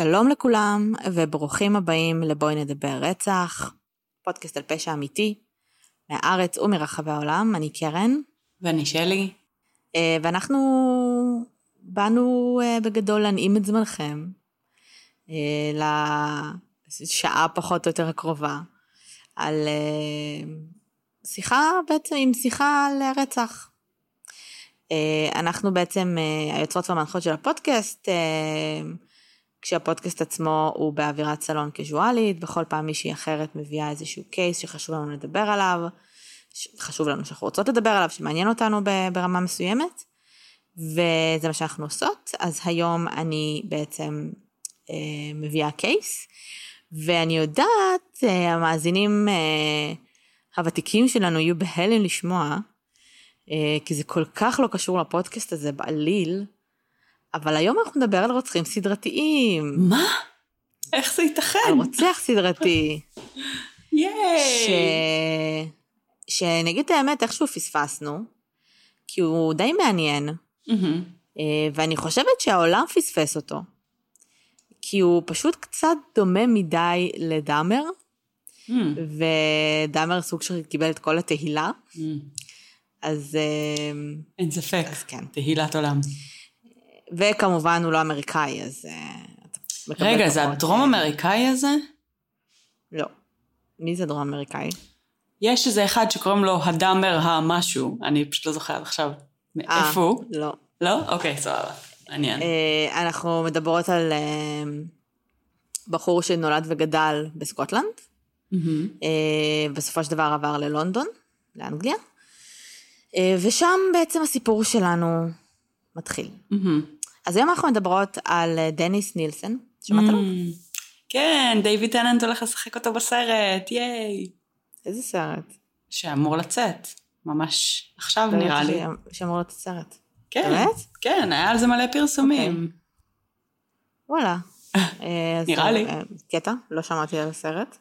שלום לכולם, וברוכים הבאים לבואי נדבר רצח, פודקאסט על פשע אמיתי, מהארץ ומרחבי העולם, אני קרן. ואני שלי. אה, ואנחנו באנו אה, בגדול להנעים את זמנכם אה, לשעה פחות או יותר הקרובה, על שיחה בעצם, עם שיחה על רצח. אנחנו בעצם היוצרות והמנחות של הפודקאסט, כשהפודקאסט עצמו הוא באווירת סלון קזואלית, בכל פעם מישהי אחרת מביאה איזשהו קייס שחשוב לנו לדבר עליו, חשוב לנו שאנחנו רוצות לדבר עליו, שמעניין אותנו ברמה מסוימת, וזה מה שאנחנו עושות. אז היום אני בעצם אה, מביאה קייס, ואני יודעת, אה, המאזינים אה, הוותיקים שלנו יהיו בהלם לשמוע, אה, כי זה כל כך לא קשור לפודקאסט הזה בעליל, אבל היום אנחנו נדבר על רוצחים סדרתיים. מה? איך זה ייתכן? על רוצח סדרתי. ייי! ש... שנגיד את האמת, איכשהו פספסנו, כי הוא די מעניין, mm-hmm. ואני חושבת שהעולם פספס אותו. כי הוא פשוט קצת דומה מדי לדאמר, mm. ודאמר סוג שקיבל את כל התהילה. Mm. אז... אה, אין ספק, אז כן. תהילת עולם. וכמובן הוא לא אמריקאי, אז... רגע, זה הדרום אמריקאי הזה? לא. מי זה דרום אמריקאי? יש איזה אחד שקוראים לו הדאמר המשהו, אני פשוט לא זוכרת עכשיו מאיפה הוא. לא. לא? אוקיי, סבבה, מעניין. אה, אנחנו מדברות על אה, בחור שנולד וגדל בסקוטלנד, אה, בסופו של דבר עבר ללונדון, לאנגליה, ושם בעצם הסיפור שלנו מתחיל. אז היום אנחנו מדברות על דניס נילסון, שמעת עליו? כן, דיוויד טננט הולך לשחק אותו בסרט, ייי. איזה סרט? שאמור לצאת, ממש עכשיו נראה לי. שאמור לצאת סרט. כן, באמת? כן, היה על זה מלא פרסומים. אוקיי. וואלה. אה, נראה לי. אה, קטע, לא שמעתי על הסרט,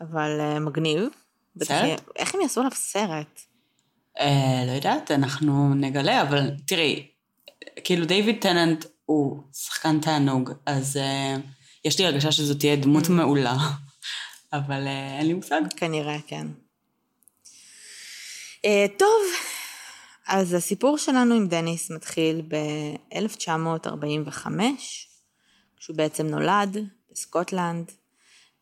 אבל אה, מגניב. סרט? איך הם יעשו עליו סרט? לא יודעת, אנחנו נגלה, אבל תראי, כאילו דיוויד טננט הוא שחקן תענוג, אז יש לי הרגשה שזו תהיה דמות mm. מעולה. אבל uh, אין לי מושג. כנראה, כן. Uh, טוב, אז הסיפור שלנו עם דניס מתחיל ב-1945, כשהוא בעצם נולד בסקוטלנד.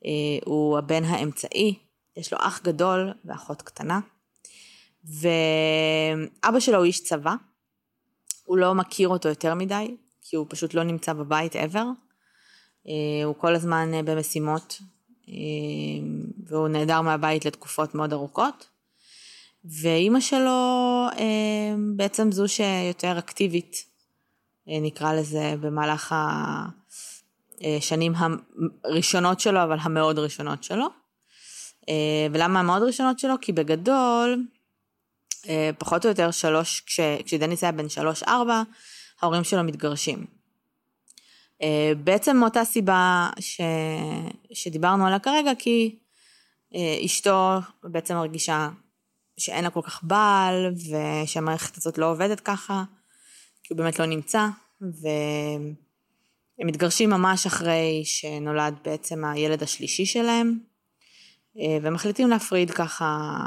Uh, הוא הבן האמצעי, יש לו אח גדול ואחות קטנה. ואבא שלו הוא איש צבא, הוא לא מכיר אותו יותר מדי, כי הוא פשוט לא נמצא בבית ever. הוא כל הזמן במשימות אמ, והוא נעדר מהבית לתקופות מאוד ארוכות. ואימא שלו בעצם זו שיותר אקטיבית, אה, נקרא לזה, במהלך השנים הראשונות שלו, אבל המאוד ראשונות שלו. אה, ולמה המאוד ראשונות שלו? כי בגדול, אה, פחות או יותר שלוש, כש, כשדניס היה בן שלוש-ארבע, ההורים שלו מתגרשים. אה, בעצם מאותה סיבה ש... שדיברנו עליה כרגע, כי אה, אשתו בעצם מרגישה שאין לה כל כך בעל, ושהמערכת הזאת לא עובדת ככה, כי הוא באמת לא נמצא, והם מתגרשים ממש אחרי שנולד בעצם הילד השלישי שלהם, אה, ומחליטים להפריד ככה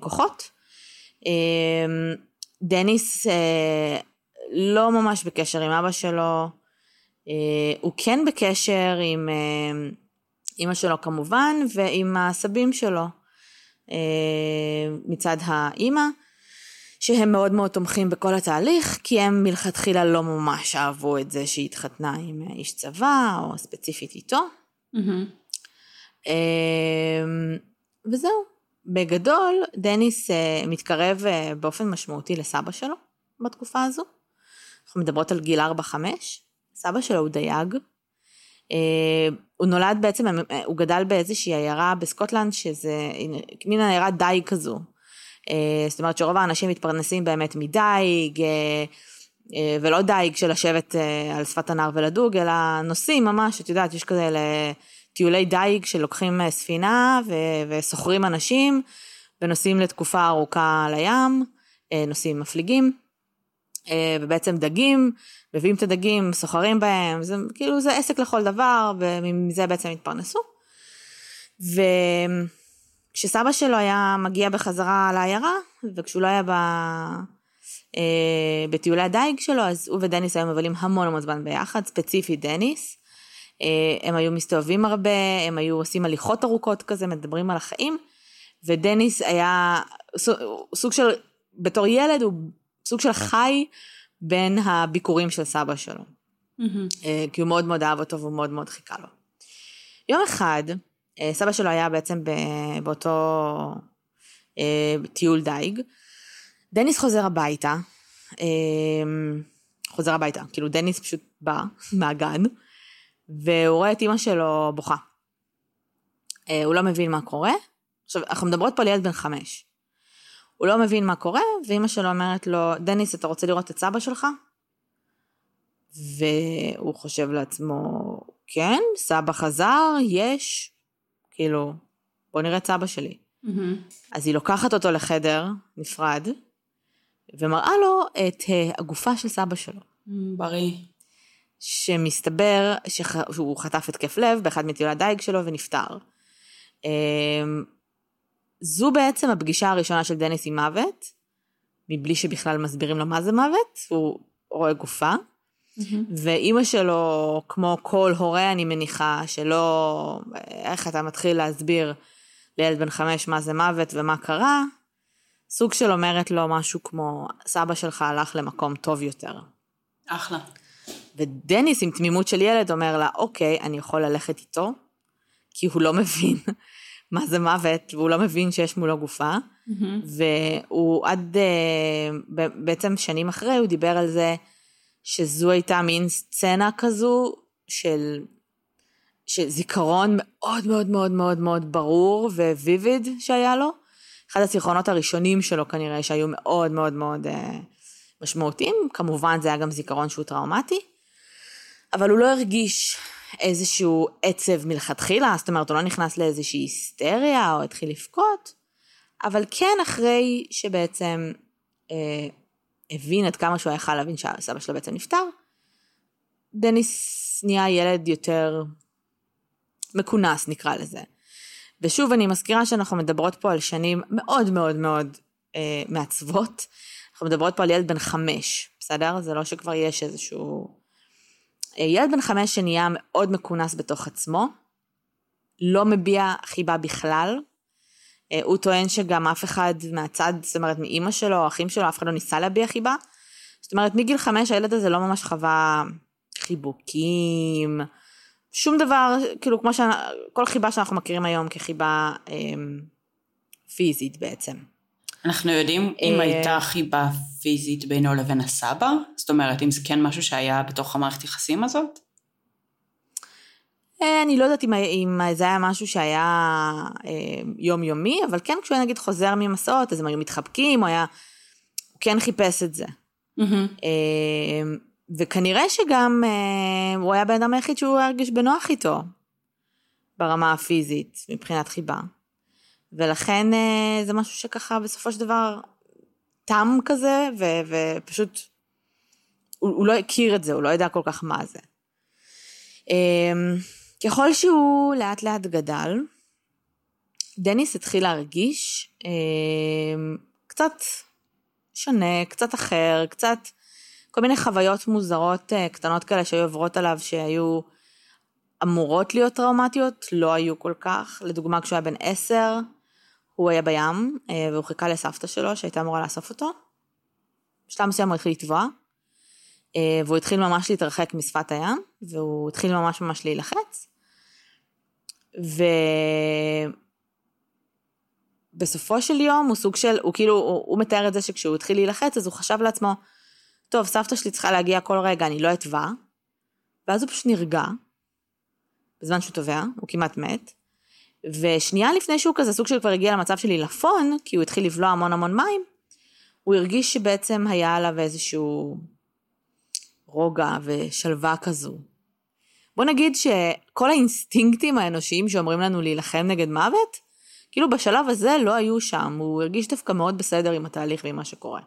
כוחות. דניס לא ממש בקשר עם אבא שלו, אה, הוא כן בקשר עם אה, אימא שלו כמובן, ועם הסבים שלו אה, מצד האימא, שהם מאוד מאוד תומכים בכל התהליך, כי הם מלכתחילה לא ממש אהבו את זה שהיא התחתנה עם איש צבא, או ספציפית איתו. Mm-hmm. וזהו. בגדול, דניס מתקרב באופן משמעותי לסבא שלו בתקופה הזו. אנחנו מדברות על גיל 4-5. סבא שלו הוא דייג. אה, הוא נולד בעצם, הוא גדל באיזושהי עיירה בסקוטלנד, שזה מין עיירת דייג כזו. אה, זאת אומרת שרוב האנשים מתפרנסים באמת מדייג, אה, אה, ולא דייג של לשבת אה, על שפת הנהר ולדוג, אלא נוסעים ממש, את יודעת, יש כזה טיולי דייג שלוקחים ספינה וסוחרים אנשים, ונוסעים לתקופה ארוכה לים, אה, נוסעים מפליגים. אה, ובעצם דגים, מביאים את הדגים, סוחרים בהם, זה כאילו זה עסק לכל דבר, ומזה בעצם התפרנסו. וכשסבא שלו היה מגיע בחזרה לעיירה, וכשהוא לא היה ב... אה, בטיולי הדייג שלו, אז הוא ודניס היו מבלים המון המון זמן ביחד, ספציפית דניס. אה, הם היו מסתובבים הרבה, הם היו עושים הליכות ארוכות כזה, מדברים על החיים, ודניס היה סוג של, בתור ילד הוא סוג של חי בין הביקורים של סבא שלו. Mm-hmm. כי הוא מאוד מאוד אהב אותו והוא מאוד מאוד חיכה לו. יום אחד, אה, סבא שלו היה בעצם באותו טיול דייג, דניס חוזר הביתה, חוזר הביתה, כאילו דניס פשוט בא מהגן, והוא רואה את אימא שלו בוכה. אה, הוא לא מבין מה קורה. עכשיו, אנחנו מדברות פה על ילד בן חמש. הוא לא מבין מה קורה, ואימא שלו אומרת לו, דניס, אתה רוצה לראות את סבא שלך? והוא חושב לעצמו, כן, סבא חזר, יש, כאילו, בוא נראה את סבא שלי. Mm-hmm. אז היא לוקחת אותו לחדר נפרד, ומראה לו את אה, הגופה של סבא שלו. Mm, בריא. שמסתבר שהוא חטף התקף לב באחד מטיולי הדייג שלו ונפטר. אמ, זו בעצם הפגישה הראשונה של דניס עם מוות, מבלי שבכלל מסבירים לו מה זה מוות, הוא רואה גופה. Mm-hmm. ואימא שלו, כמו כל הורה, אני מניחה, שלא... איך אתה מתחיל להסביר לילד בן חמש מה זה מוות ומה קרה, סוג של אומרת לו משהו כמו, סבא שלך הלך למקום טוב יותר. אחלה. ודניס עם תמימות של ילד אומר לה, אוקיי, אני יכול ללכת איתו, כי הוא לא מבין מה זה מוות, והוא לא מבין שיש מולו גופה, mm-hmm. והוא עד, uh, בעצם שנים אחרי, הוא דיבר על זה שזו הייתה מין סצנה כזו של, של זיכרון מאוד מאוד מאוד מאוד מאוד ברור וויביד שהיה לו. אחד הזיכרונות הראשונים שלו כנראה שהיו מאוד מאוד מאוד uh, משמעותיים, כמובן זה היה גם זיכרון שהוא טראומטי. אבל הוא לא הרגיש איזשהו עצב מלכתחילה, זאת אומרת, הוא לא נכנס לאיזושהי היסטריה או התחיל לבכות, אבל כן אחרי שבעצם אה, הבין עד כמה שהוא יכל להבין שסבא שלו בעצם נפטר, דניס נהיה ילד יותר מכונס נקרא לזה. ושוב אני מזכירה שאנחנו מדברות פה על שנים מאוד מאוד מאוד אה, מעצבות. אנחנו מדברות פה על ילד בן חמש, בסדר? זה לא שכבר יש איזשהו ילד בן חמש שנהיה מאוד מכונס בתוך עצמו, לא מביע חיבה בכלל. אה, הוא טוען שגם אף אחד מהצד, זאת אומרת מאימא שלו או אחים שלו, אף אחד לא ניסה להביע חיבה. זאת אומרת, מגיל חמש הילד הזה לא ממש חווה חיבוקים, שום דבר, כאילו כמו ש... כל חיבה שאנחנו מכירים היום כחיבה אה, פיזית בעצם. אנחנו יודעים אם אה, הייתה חיבה פיזית בינו לבין הסבא? זאת אומרת, אם זה כן משהו שהיה בתוך המערכת יחסים הזאת? אה, אני לא יודעת אם, אם זה היה משהו שהיה אה, יומיומי, אבל כן כשהוא היה נגיד חוזר ממסעות, אז הם היו מתחבקים, הוא היה... הוא כן חיפש את זה. Mm-hmm. וכנראה שגם הוא היה בן אדם היחיד שהוא הרגיש בנוח איתו, ברמה הפיזית, מבחינת חיבה. ולכן אה, זה משהו שככה בסופו של דבר תם כזה, ו- ופשוט הוא, הוא לא הכיר את זה, הוא לא ידע כל כך מה זה. אמ, ככל שהוא לאט לאט גדל, דניס התחיל להרגיש אמ, קצת שונה, קצת אחר, קצת כל מיני חוויות מוזרות אה, קטנות כאלה שהיו עוברות עליו שהיו אמורות להיות טראומטיות, לא היו כל כך. לדוגמה, כשהוא היה בן עשר, הוא היה בים, אה, והוא חיכה לסבתא שלו שהייתה אמורה לאסוף אותו. בשלב מסוים הוא התחיל לטבוע, אה, והוא התחיל ממש להתרחק משפת הים, והוא התחיל ממש ממש להילחץ. ובסופו של יום הוא סוג של, הוא כאילו, הוא, הוא מתאר את זה שכשהוא התחיל להילחץ, אז הוא חשב לעצמו, טוב, סבתא שלי צריכה להגיע כל רגע, אני לא אטבע. ואז הוא פשוט נרגע, בזמן שהוא טובע, הוא כמעט מת. ושנייה לפני שהוא כזה סוג של כבר הגיע למצב של עילפון, כי הוא התחיל לבלוע המון המון מים, הוא הרגיש שבעצם היה עליו איזשהו רוגע ושלווה כזו. בוא נגיד שכל האינסטינקטים האנושיים שאומרים לנו להילחם נגד מוות, כאילו בשלב הזה לא היו שם, הוא הרגיש דווקא מאוד בסדר עם התהליך ועם מה שקורה.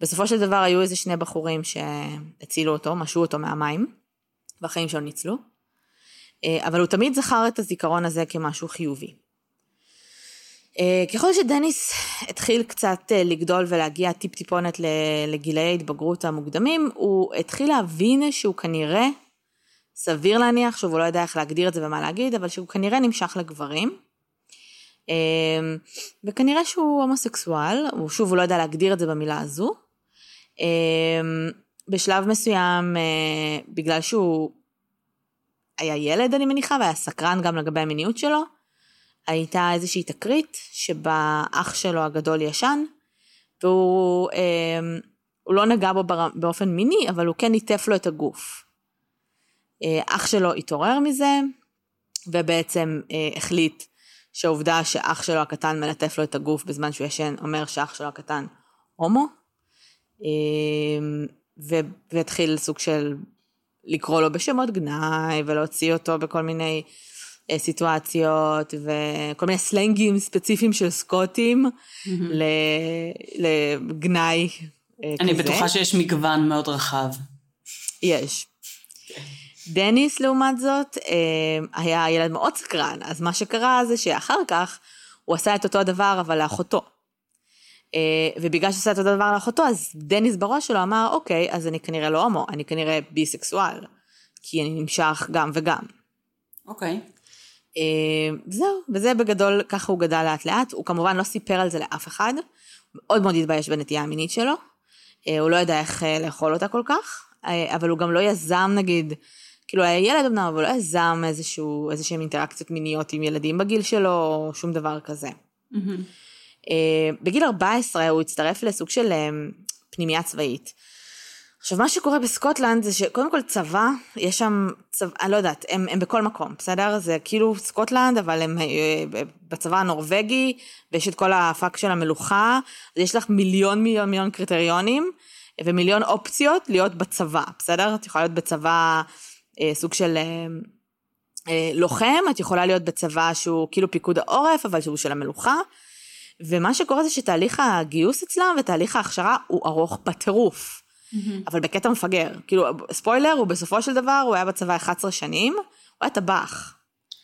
בסופו של דבר היו איזה שני בחורים שהצילו אותו, משו אותו מהמים, והחיים שלו ניצלו. אה, אבל הוא תמיד זכר את הזיכרון הזה כמשהו חיובי. אה, ככל שדניס התחיל קצת אה, לגדול ולהגיע טיפ-טיפונת לגילאי ההתבגרות המוקדמים, הוא התחיל להבין שהוא כנראה, סביר להניח, שוב הוא לא יודע איך להגדיר את זה ומה להגיד, אבל שהוא כנראה נמשך לגברים. וכנראה שהוא הומוסקסואל, שוב הוא לא יודע להגדיר את זה במילה הזו. בשלב מסוים, בגלל שהוא היה ילד אני מניחה והיה סקרן גם לגבי המיניות שלו. הייתה איזושהי תקרית שבה אח שלו הגדול ישן והוא אה, לא נגע בו באופן מיני אבל הוא כן ניטף לו את הגוף. אה, אח שלו התעורר מזה ובעצם אה, החליט שהעובדה שאח שלו הקטן מלטף לו את הגוף בזמן שהוא ישן אומר שאח שלו הקטן הומו. אה, והתחיל סוג של לקרוא לו בשמות גנאי ולהוציא אותו בכל מיני אה, סיטואציות וכל מיני סלנגים ספציפיים של סקוטים mm-hmm. לגנאי אה, אני כזה. בטוחה שיש מגוון מאוד רחב. יש. דניס לעומת זאת אה, היה ילד מאוד סקרן, אז מה שקרה זה שאחר כך הוא עשה את אותו הדבר אבל לאחותו. ובגלל שעשה את אותו דבר לאחותו, אז דניס בראש שלו אמר, אוקיי, אז אני כנראה לא הומו, אני כנראה ביסקסואל, כי אני נמשך גם וגם. אוקיי. זהו, וזה בגדול, ככה הוא גדל לאט לאט, הוא כמובן לא סיפר על זה לאף אחד, מאוד מאוד התבייש בנטייה המינית שלו, הוא לא ידע איך לאכול אותה כל כך, אבל הוא גם לא יזם נגיד, כאילו היה ילד אמנם, אבל לא יזם איזשהו, איזשהם אינטראקציות מיניות עם ילדים בגיל שלו, או שום דבר כזה. Mm-hmm. אה, בגיל 14 הוא הצטרף לסוג של אה, פנימייה צבאית. עכשיו מה שקורה בסקוטלנד זה שקודם כל צבא, יש שם, צבא, אני לא יודעת, הם, הם בכל מקום, בסדר? זה כאילו סקוטלנד, אבל הם אה, בצבא הנורבגי, ויש את כל הפאק של המלוכה, אז יש לך מיליון מיליון מיליון קריטריונים, ומיליון אופציות להיות בצבא, בסדר? את יכולה להיות בצבא אה, סוג של אה, אה, לוחם, את יכולה להיות בצבא שהוא כאילו פיקוד העורף, אבל שהוא של המלוכה. ומה שקורה זה שתהליך הגיוס אצלם ותהליך ההכשרה הוא ארוך בטירוף. Mm-hmm. אבל בקטע מפגר. כאילו, ספוילר, הוא בסופו של דבר, הוא היה בצבא 11 שנים, הוא היה טבח.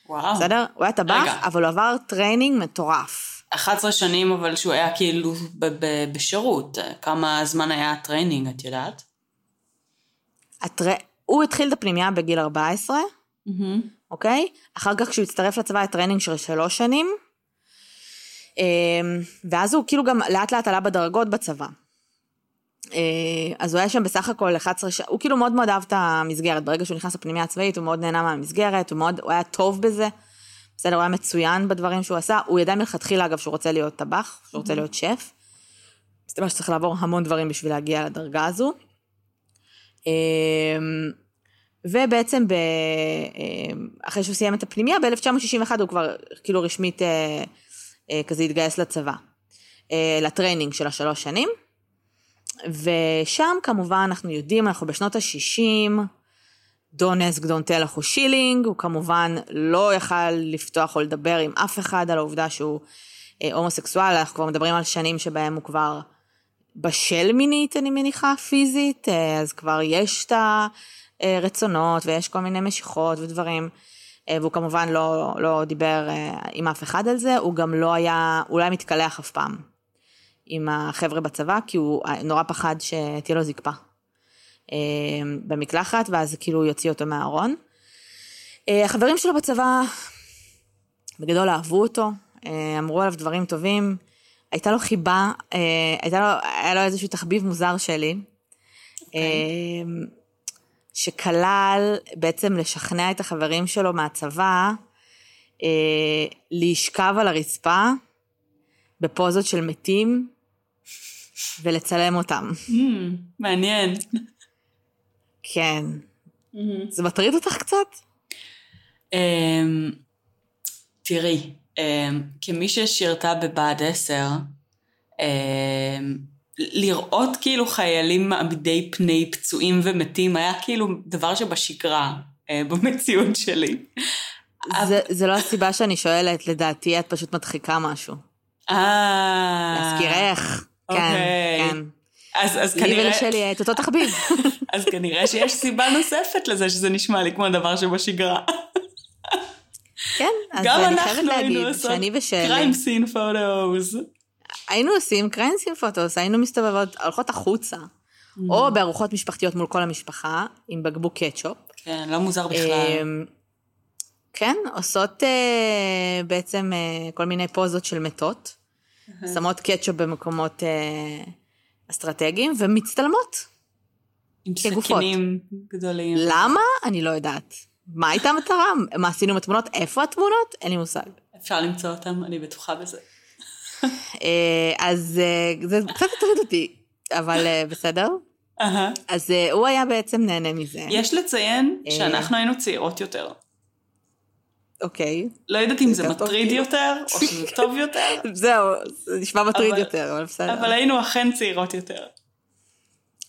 וואו. בסדר? הוא היה טבח, אבל הוא עבר training מטורף. 11 שנים, אבל שהוא היה כאילו בשירות. כמה זמן היה ה training, את יודעת? ה tr... הוא התחיל את הפנימייה בגיל 14, mm-hmm. אוקיי? אחר כך כשהוא הצטרף לצבא היה training של שלוש שנים. אמ, ואז הוא כאילו גם לאט לאט עלה בדרגות בצבא. אה, אז הוא היה שם בסך הכל 11 שנים, הוא כאילו מאוד מאוד אהב את המסגרת, ברגע שהוא נכנס לפנימיה הצבאית הוא מאוד נהנה מהמסגרת, הוא מאוד, הוא היה טוב בזה, בסדר, הוא היה מצוין בדברים שהוא עשה, הוא ידע מלכתחילה אגב שהוא רוצה להיות טבח, שהוא רוצה להיות שף, מסתבר שצריך לעבור המון דברים בשביל להגיע לדרגה הזו. אמ, ובעצם ב... אמ, אחרי שהוא סיים את הפנימיה, ב-1961 הוא כבר כאילו רשמית אה, אה, כזה התגייס לצבא, אה, ל training של השלוש שנים. ושם כמובן אנחנו יודעים, אנחנו בשנות ה-60, דונס גדונטלח הוא שילינג, הוא כמובן לא יכל לפתוח או לדבר עם אף אחד על העובדה שהוא אה, הומוסקסואל, אנחנו כבר מדברים על שנים שבהם הוא כבר בשל מינית, אני מניחה, פיזית, אז כבר יש את הרצונות ויש כל מיני משיכות ודברים. אה, והוא כמובן לא, לא דיבר אה, עם אף אחד על זה, הוא גם לא היה, הוא לא מתקלח אף פעם עם החבר'ה בצבא, כי הוא אה, נורא פחד שתהיה לו זקפה במקלחת, ואז כאילו הוא יוציא אותו מהארון. החברים שלו בצבא בגדול אהבו אותו, אמרו עליו דברים טובים, הייתה לו חיבה, הייתה לו, היה לו איזשהו תחביב מוזר שלי. Okay. שכלל בעצם לשכנע את החברים שלו מהצבא אה, לשכב על הרצפה בפוזות של מתים ולצלם אותם. Mm, מעניין. כן. Mm-hmm. זה מטריד אותך קצת? Um, תראי, um, כמי ששירתה בבה"ד 10, um, לראות כאילו חיילים מעמידי פני פצועים ומתים היה כאילו דבר שבשגרה אה, במציאות שלי. זה, זה לא הסיבה שאני שואלת, לדעתי את פשוט מדחיקה משהו. אה... להזכירך. כן, אוקיי. כן. אז, אז לי כנראה, ולשלי את אותו תחביב. אז כנראה שיש סיבה נוספת לזה שזה נשמע לי כמו דבר שבשגרה. כן, אז גם אני חייבת אנחנו להגיד היינו עושות שאני ושלי, קריים סין פוטוס. היינו עושים קריינסים פוטוס, היינו מסתובבות, הולכות החוצה, Mm. או בארוחות משפחתיות מול כל המשפחה, עם בקבוק קטשופ. כן, לא מוזר בכלל. אמ, כן, עושות אה, בעצם אה, כל מיני פוזות של מתות, שמות קטשופ במקומות אה, אסטרטגיים ומצטלמות. עם. סכינים גדולים. למה? אני לא יודעת. מה הייתה המטרה? מה עשינו עם התמונות? איפה התמונות? אין לי מושג. אפשר למצוא אותם, אני בטוחה בזה. אה, אז אה, זה קצת הטריד אותי, אבל אה, בסדר. אז הוא היה בעצם נהנה מזה. יש לציין. שאנחנו היינו צעירות יותר. אוקיי. לא יודעת אם זה מטריד כאילו. יותר, או שזה טוב יותר, זהו, זה נשמע מטריד יותר, אבל בסדר. אבל היינו אכן צעירות יותר.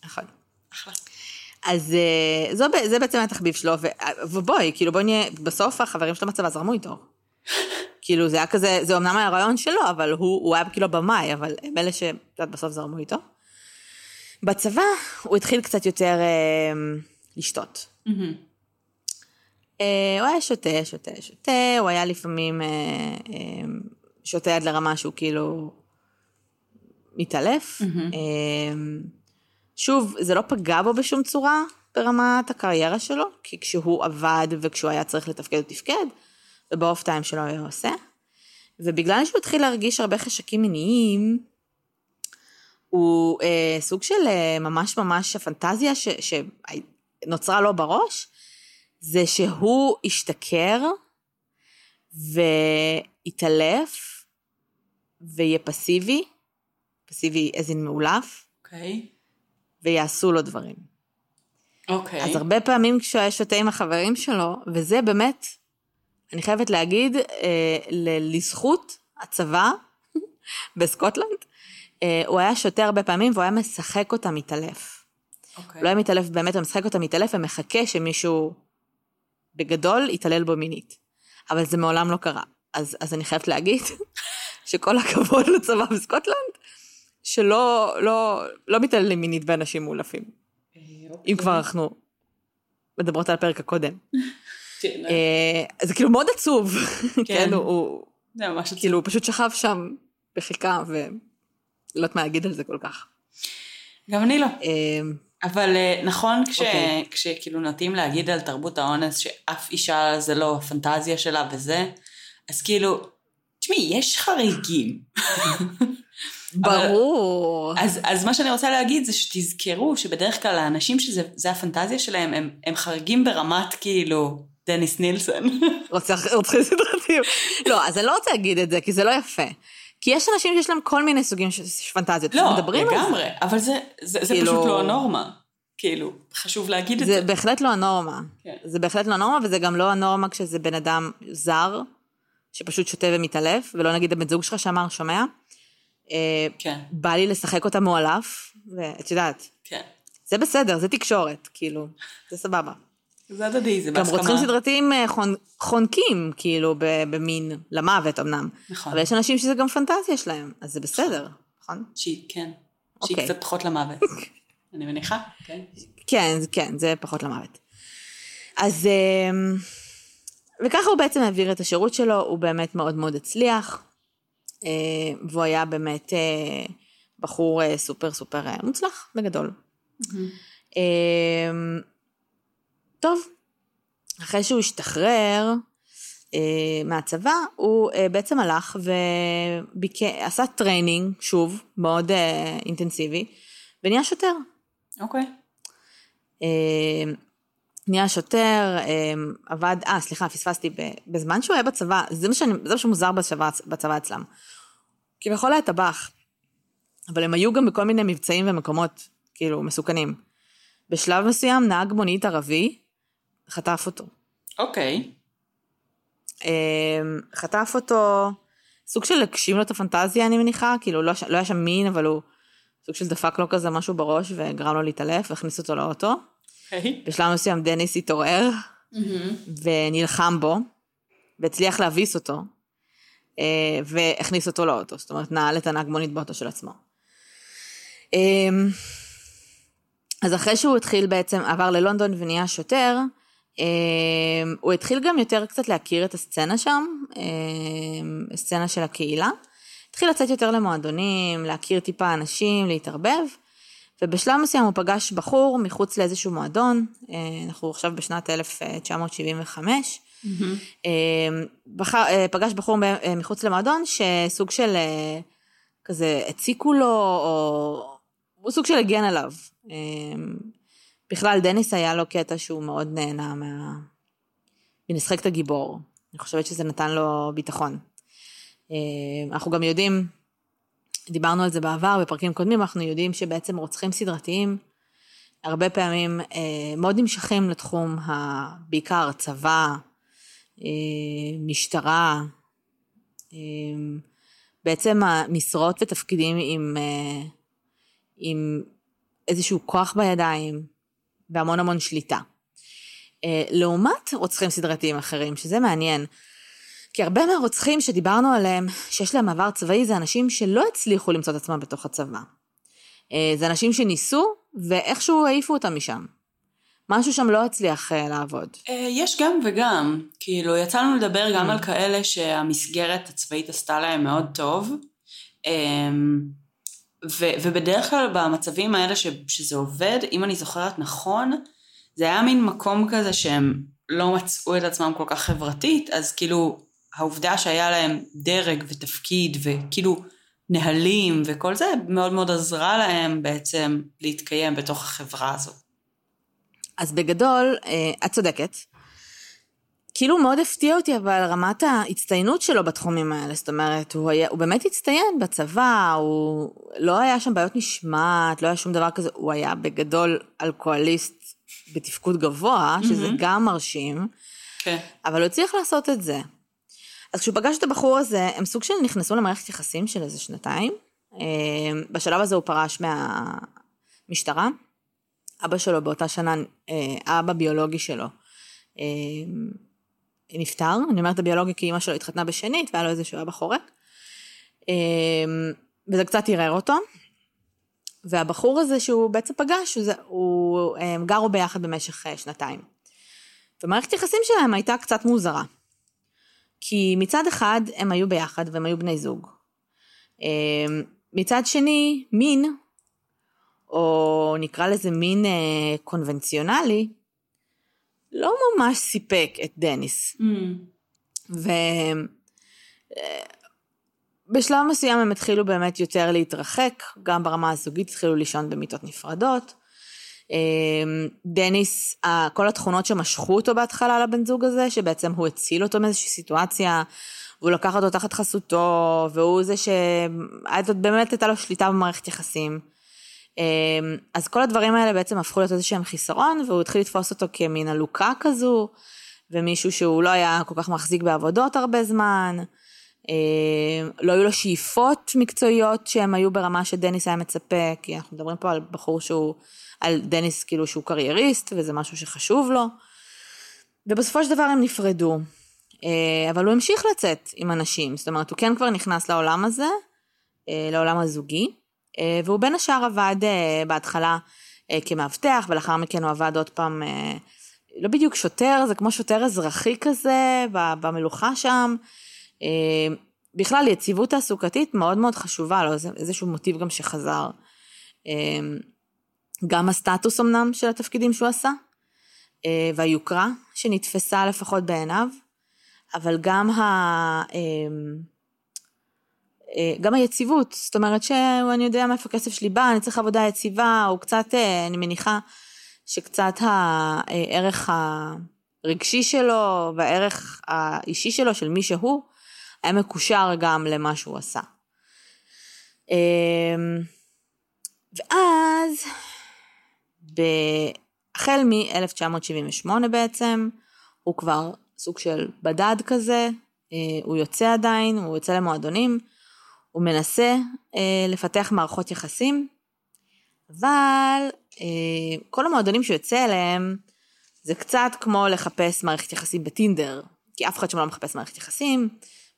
נכון. אחלה. אז זו, ב- זה בעצם התחביב שלו, ובואי, כאילו בואי נהיה, בסוף החברים שלו בצבא זרמו איתו. כאילו זה היה כזה, זה אמנם היה רעיון שלו, אבל הוא, הוא היה כאילו במאי, אבל הם אלה שאת יודעת, בסוף זרמו איתו. בצבא הוא התחיל קצת יותר אה, לשתות. מהמם. אה, הוא היה שותה, שותה, שותה, הוא היה לפעמים אה, אה, שותה עד לרמה שהוא כאילו מתעלף. אה, שוב, זה לא פגע בו בשום צורה ברמת הקריירה שלו, כי כשהוא עבד וכשהוא היה צריך לתפקד הוא תפקד, ובאוף טיים שלו היה עושה. ובגלל שהוא התחיל להרגיש הרבה חשקים מיניים, הוא אה, סוג של אה, ממש ממש הפנטזיה ש, שנוצרה לו בראש, זה שהוא השתכר ויתעלף ויהיה פסיבי, פסיבי as in מאולף, אוקיי. ויעשו לו דברים. אוקיי. אז הרבה פעמים כשהוא היה שותה עם החברים שלו, וזה באמת, אני חייבת להגיד, אה, לזכות הצבא בסקוטלנד, אה, הוא היה שותה הרבה פעמים והוא היה משחק אותה מתעלף. אוקיי. הוא לא היה מתעלף באמת, הוא משחק אותה מתעלף ומחכה שמישהו בגדול יתעלל בו מינית. אבל זה מעולם לא קרה. אז, אז אני חייבת להגיד שכל הכבוד לצבא בסקוטלנד, שלא לא, לא מתעללים מינית באנשים מאולפים. אה, אם אוקיי. כבר אנחנו מדברות על הפרק הקודם. כן, אה, זה כאילו מאוד עצוב, כן. כן, הוא- זה ממש עצוב. כאילו הוא פשוט שכב שם וחיכה, ולא יודעת מה להגיד על זה כל כך. גם אני לא. אה, אבל אה, נכון כש- אוקיי. כשכאילו נוטים להגיד על תרבות האונס שאף אישה זה לא הפנטזיה שלה וזה, אז כאילו, תשמעי, יש חריגים. ברור. אז, אז מה שאני רוצה להגיד זה שתזכרו שבדרך כלל האנשים שזה זה הפנטזיה שלהם, הם, הם חריגים ברמת כאילו דניס נילסון. רוצח- רוצחים סדרתיים. לא, אז אני לא רוצה להגיד את זה, כי זה לא יפה. כי יש אנשים שיש להם כל מיני סוגים של פנטזיות. לא, מדברים על זה. לגמרי, אבל זה, זה, זה כאילו- פשוט לא הנורמה. כאילו, חשוב להגיד את זה. זה בהחלט לא הנורמה. כן. זה בהחלט לא הנורמה, וזה גם לא הנורמה כשזה בן אדם זר, שפשוט שותה ומתעלף, ולא נגיד הבן זוג שלך שאמר, שומע? אה, כן, בא לי לשחק אותה מועלף, ואת יודעת, כן. זה בסדר, זה תקשורת, כאילו, זה סבבה. זה הדדי, זה גם בהסכמה. רוצחים סדרתיים אה, חונ- חונקים, כאילו, במין, למוות אמנם. נכון. אבל יש אנשים שזה גם פנטזיה שלהם, אז זה בסדר, נכון? שהיא, כן. שהיא אוקיי. קצת פחות למוות. אני מניחה, כן. כן, כן, זה פחות למוות. אז, אמ, וככה הוא בעצם העביר את השירות שלו, הוא באמת מאוד מאוד הצליח, אה, והוא היה באמת אה, בחור סופר סופר מוצלח, בגדול. אמ, טוב, אחרי שהוא השתחרר אה, מהצבא, הוא אה, בעצם הלך ועשה training, שוב, מאוד אה, אינטנסיבי, ונהיה שוטר. אוקיי. אה, נהיה שוטר, אה, עבד, אה, סליחה, פספסתי, בזמן שהוא היה בצבא, זה מה, שאני, זה מה שמוזר בצבא, בצבא אצלם. כביכול היה טבח, אבל הם היו גם בכל מיני מבצעים ומקומות, כאילו, מסוכנים. בשלב מסוים נהג מונית ערבי חטף אותו. אוקיי. אה, חטף אותו, סוג של הגשים לו את הפנטזיה, אני מניחה, כאילו, לא, לא היה שם מין, אבל הוא סוג של דפק לו כזה משהו בראש וגרם לו להתעלף והכניס אותו לאוטו. אוקיי. בשלב מסוים דניס התעורר ונלחם בו, והצליח להביס אותו, אה, והכניס אותו לאוטו, זאת אומרת, נעל את הנהג מונית באוטו של עצמו. אה, אז אחרי שהוא התחיל בעצם, עבר ללונדון ונהיה שוטר, הוא התחיל גם יותר קצת להכיר את הסצנה שם, אה, הסצנה של הקהילה. התחיל לצאת יותר למועדונים, להכיר טיפה אנשים, להתערבב, ובשלב מסוים הוא פגש בחור מחוץ לאיזשהו מועדון, אה, אנחנו עכשיו בשנת 1975, mm-hmm. בחר, פגש בחור מחוץ למועדון שסוג של כזה הציקו לו, או הוא סוג של הגן עליו. בכלל, דניס היה לו קטע שהוא מאוד נהנה מה... מלשחק את הגיבור. אני חושבת שזה נתן לו ביטחון. אה, אנחנו גם יודעים, דיברנו על זה בעבר, בפרקים קודמים, אנחנו יודעים שבעצם רוצחים סדרתיים, הרבה פעמים אה, מאוד נמשכים לתחום, ה... בעיקר צבא, אה, משטרה, בעצם המשרות ותפקידים עם, עם איזשהו כוח בידיים, והמון המון שליטה. אה, לעומת רוצחים סדרתיים אחרים, שזה מעניין. כי הרבה מהרוצחים שדיברנו עליהם, שיש להם עבר צבאי, זה אנשים שלא הצליחו למצוא את עצמם בתוך הצבא. אה, זה אנשים שניסו, ואיכשהו העיפו אותם משם. משהו שם לא הצליח uh, לעבוד. יש גם וגם. כאילו, יצא לנו לדבר גם mm. על כאלה שהמסגרת הצבאית עשתה להם מאוד טוב. אמ, ו- ובדרך כלל במצבים האלה ש- שזה עובד, אם אני זוכרת נכון, זה היה מין מקום כזה שהם לא מצאו את עצמם כל כך חברתית, אז כאילו העובדה שהיה להם דרג ותפקיד וכאילו נהלים וכל זה, מאוד מאוד עזרה להם בעצם להתקיים בתוך החברה הזאת. אז בגדול, אה, את צודקת. כאילו מאוד הפתיע אותי אבל רמת ההצטיינות שלו בתחומים האלה, זאת אומרת, הוא, היה, הוא באמת הצטיין בצבא, הוא לא היה שם בעיות משמעת, לא היה שום דבר כזה, הוא היה בגדול אלכוהוליסט בתפקוד גבוה, שזה mm-hmm. גם מרשים, כן. אבל הוא הצליח לעשות את זה. אז כשהוא פגש את הבחור הזה, הם סוג של נכנסו למערכת יחסים של איזה שנתיים. אה, בשלב הזה הוא פרש מהמשטרה. אבא שלו באותה שנה, אה, אבא ביולוגי שלו, אה, נפטר, אני אומרת הביולוגי כי אימא שלו התחתנה בשנית והיה לו איזשהו אבא חורק. אמ, וזה קצת ערער אותו. והבחור הזה שהוא בעצם פגש, הוא, הוא גרו ביחד במשך אה, שנתיים. ומערכת היחסים שלהם הייתה קצת מוזרה. כי מצד אחד הם היו ביחד והם היו בני זוג. אמ, מצד שני, מין, או נקרא לזה מין אה, קונבנציונלי, לא ממש סיפק את דניס. Mm. ובשלב אה, מסוים הם התחילו באמת יותר להתרחק, גם ברמה הזוגית התחילו לישון במיטות נפרדות. אה, דניס, כל התכונות שמשכו אותו בהתחלה לבן זוג הזה, שבעצם הוא הציל אותו מאיזושהי סיטואציה, והוא לקח אותו תחת חסותו, והוא זה שבאמת הייתה לו שליטה במערכת יחסים. אמ, אז כל הדברים האלה בעצם הפכו להיות איזשהם חיסרון, והוא התחיל לתפוס אותו כמין עלוקה כזו, ומישהו שהוא לא היה כל כך מחזיק בעבודות הרבה זמן. אמ, לא היו לו שאיפות מקצועיות שהם היו ברמה שדניס היה מצפה, כי אנחנו מדברים פה על בחור שהוא, על דניס כאילו שהוא קרייריסט, וזה משהו שחשוב לו. ובסופו של דבר הם נפרדו. אמ, אבל הוא המשיך לצאת עם אנשים, זאת אומרת, הוא כן כבר נכנס לעולם הזה, לעולם הזוגי. אה, והוא בין השאר עבד אה, בהתחלה אה, כמאבטח, ולאחר מכן הוא עבד עוד פעם, לא בדיוק שוטר, זה כמו שוטר אזרחי כזה, במלוכה שם. בכלל, יציבות תעסוקתית מאוד מאוד חשובה לו, זה איזשהו מוטיב גם שחזר. גם הסטטוס אמנם של התפקידים שהוא עשה, והיוקרה שנתפסה לפחות בעיניו, אבל גם ה... אה, גם היציבות, זאת אומרת שאני יודע מאיפה הכסף שלי בא, אני צריך עבודה יציבה, או קצת, אה, אני מניחה שקצת הערך הרגשי שלו והערך האישי שלו, של מי שהוא, היה מקושר גם למה שהוא עשה. אמ, ואז, החל מ-1978 בעצם, הוא כבר סוג של בדד כזה, אה, הוא יוצא עדיין, הוא יוצא למועדונים, הוא מנסה אה, לפתח מערכות יחסים, אבל אה, כל המועדונים שהוא יוצא אליהם, זה קצת כמו לחפש מערכת יחסים בטינדר, כי אף אחד שם לא מחפש מערכת יחסים,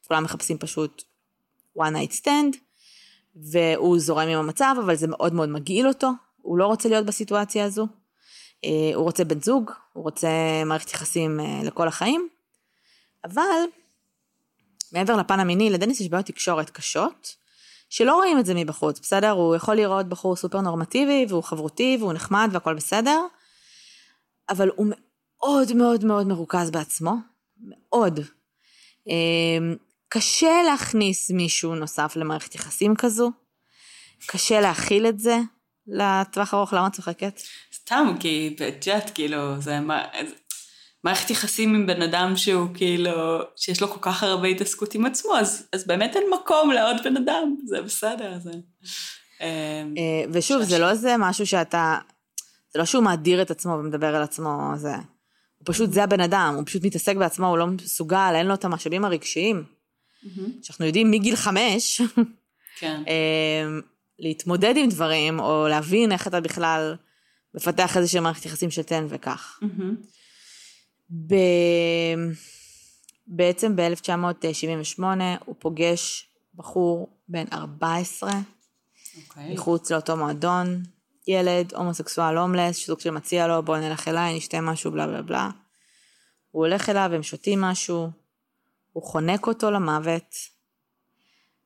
כולם מחפשים פשוט one night stand, והוא זורם עם המצב, אבל זה מאוד מאוד מגעיל אותו, הוא לא רוצה להיות בסיטואציה הזו. אה, הוא רוצה בן זוג, הוא רוצה מערכת יחסים אה, לכל החיים, אבל מעבר לפן המיני, לדניס יש בעיות תקשורת קשות, שלא רואים את זה מבחוץ, בסדר? הוא יכול לראות בחור סופר נורמטיבי, והוא חברותי, והוא נחמד, והכל בסדר, אבל הוא מאוד מאוד מאוד מרוכז בעצמו, מאוד. אמ, קשה להכניס מישהו נוסף למערכת יחסים כזו, קשה להכיל את זה לטווח ארוך, למה את צוחקת? סתם, כי את יודעת, כאילו, זה מה... מערכת יחסים עם בן אדם שהוא כאילו, שיש לו כל כך הרבה התעסקות עם עצמו, אז, אז באמת אין מקום לעוד בן אדם, זה בסדר, זה... אמ, אה, ושוב, זה לא איזה משהו שאתה, זה לא שהוא מאדיר את עצמו ומדבר על עצמו, זה... הוא פשוט, זה הבן אדם, הוא פשוט מתעסק בעצמו, הוא לא מסוגל, אין לו את המשאבים הרגשיים. שאנחנו יודעים מגיל חמש, כן. אמ, להתמודד עם דברים, או להבין איך אתה בכלל מפתח איזושהי מערכת יחסים של תן וקח. ב... בעצם ב-1978 הוא פוגש בחור בן 14, אוקיי. מחוץ לאותו מועדון, ילד הומוסקסואל הומלס, סוג של מציע לו, בוא נלך אליי, נשתה משהו, בלה בלה בלה. הוא הולך אליו, הם שותים משהו, הוא חונק אותו למוות,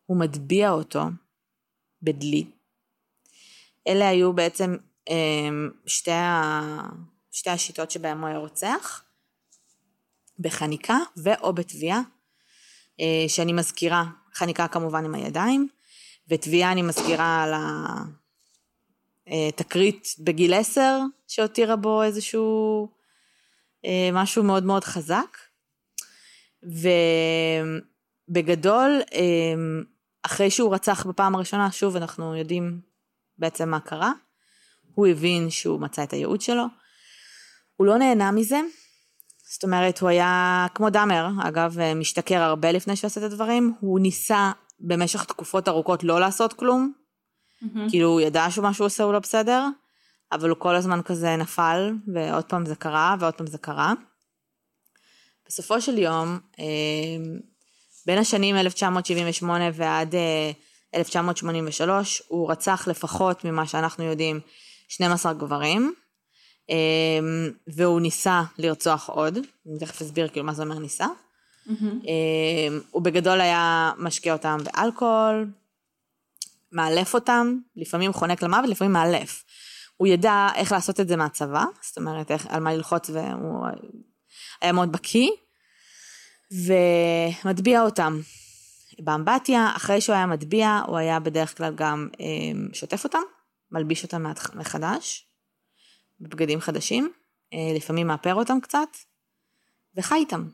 הוא מטביע אותו בדלי. אלה היו בעצם אמ, שתי, ה... שתי השיטות שבהם הוא היה רוצח, בחניקה ואו בתביעה, אה, שאני מזכירה, חניקה כמובן עם הידיים, ותביעה אני מזכירה על התקרית בגיל עשר, שהותירה בו איזשהו אה, משהו מאוד מאוד חזק. ובגדול, אה, אחרי שהוא רצח בפעם הראשונה, שוב אנחנו יודעים בעצם מה קרה, הוא הבין שהוא מצא את הייעוד שלו, הוא לא נהנה מזה, זאת אומרת, הוא היה כמו דאמר, אגב, משתכר הרבה לפני שהוא עושה את הדברים, הוא ניסה במשך תקופות ארוכות לא לעשות כלום, Mm-hmm. כאילו הוא ידע שמה שהוא עושה הוא לא בסדר, אבל הוא כל הזמן כזה נפל, ועוד פעם זה קרה, ועוד פעם זה קרה. בסופו של יום, אה, בין השנים 1978 ועד אה, 1983, הוא רצח לפחות ממה שאנחנו יודעים 12 גברים, אה, והוא ניסה לרצוח עוד, אני תכף אסביר כאילו מה זה אומר ניסה. Mm-hmm. הוא בגדול היה משקה אותם באלכוהול, מאלף אותם, לפעמים חונק למוות, לפעמים מאלף. הוא ידע איך לעשות את זה מהצבא, זאת אומרת, איך, על מה ללחוץ, והוא היה מאוד בקיא, ומטביע אותם באמבטיה. אחרי שהוא היה מטביע, הוא היה בדרך כלל גם אה, שוטף אותם, מלביש אותם מחדש, בבגדים חדשים, אה, לפעמים מאפר אותם קצת, וחי איתם.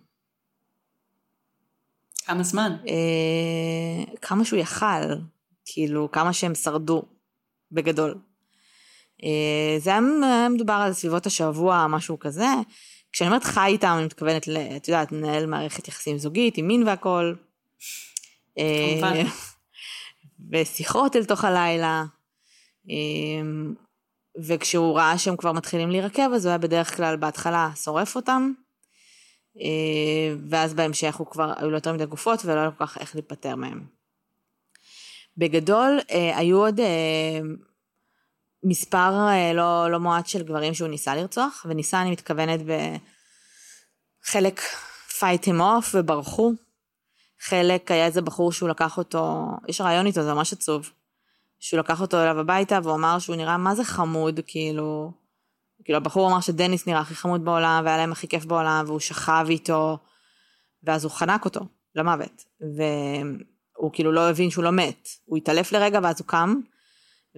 כמה זמן? אה, כמה שהוא יכל, כאילו, כמה שהם שרדו, בגדול. אה, זה היה מדובר על סביבות השבוע, משהו כזה. כשאני אומרת חי איתם, אני מתכוונת, ל, את יודעת, לנהל מערכת יחסים זוגית, עם מין והכל. כמובן. ושיחות אל תוך הלילה. אה, וכשהוא ראה שהם כבר מתחילים להירקב, אז הוא היה בדרך כלל בהתחלה שורף אותם, ואז בהמשך הוא כבר, היו לו יותר מדי גופות ולא היה לו כל כך איך להיפטר מהם. בגדול, היו עוד מספר לא, לא מועט של גברים שהוא ניסה לרצוח, וניסה אני מתכוונת בחלק fight him off וברחו. חלק היה איזה בחור שהוא לקח אותו, יש רעיון איתו, זה ממש עצוב. שהוא לקח אותו אליו הביתה והוא אמר שהוא נראה מה זה חמוד, כאילו, כאילו הבחור אמר שדניס נראה הכי חמוד בעולם והיה להם הכי כיף בעולם והוא שכב איתו, ואז הוא חנק אותו למוות. והוא כאילו לא הבין שהוא לא מת, הוא התעלף לרגע ואז הוא קם,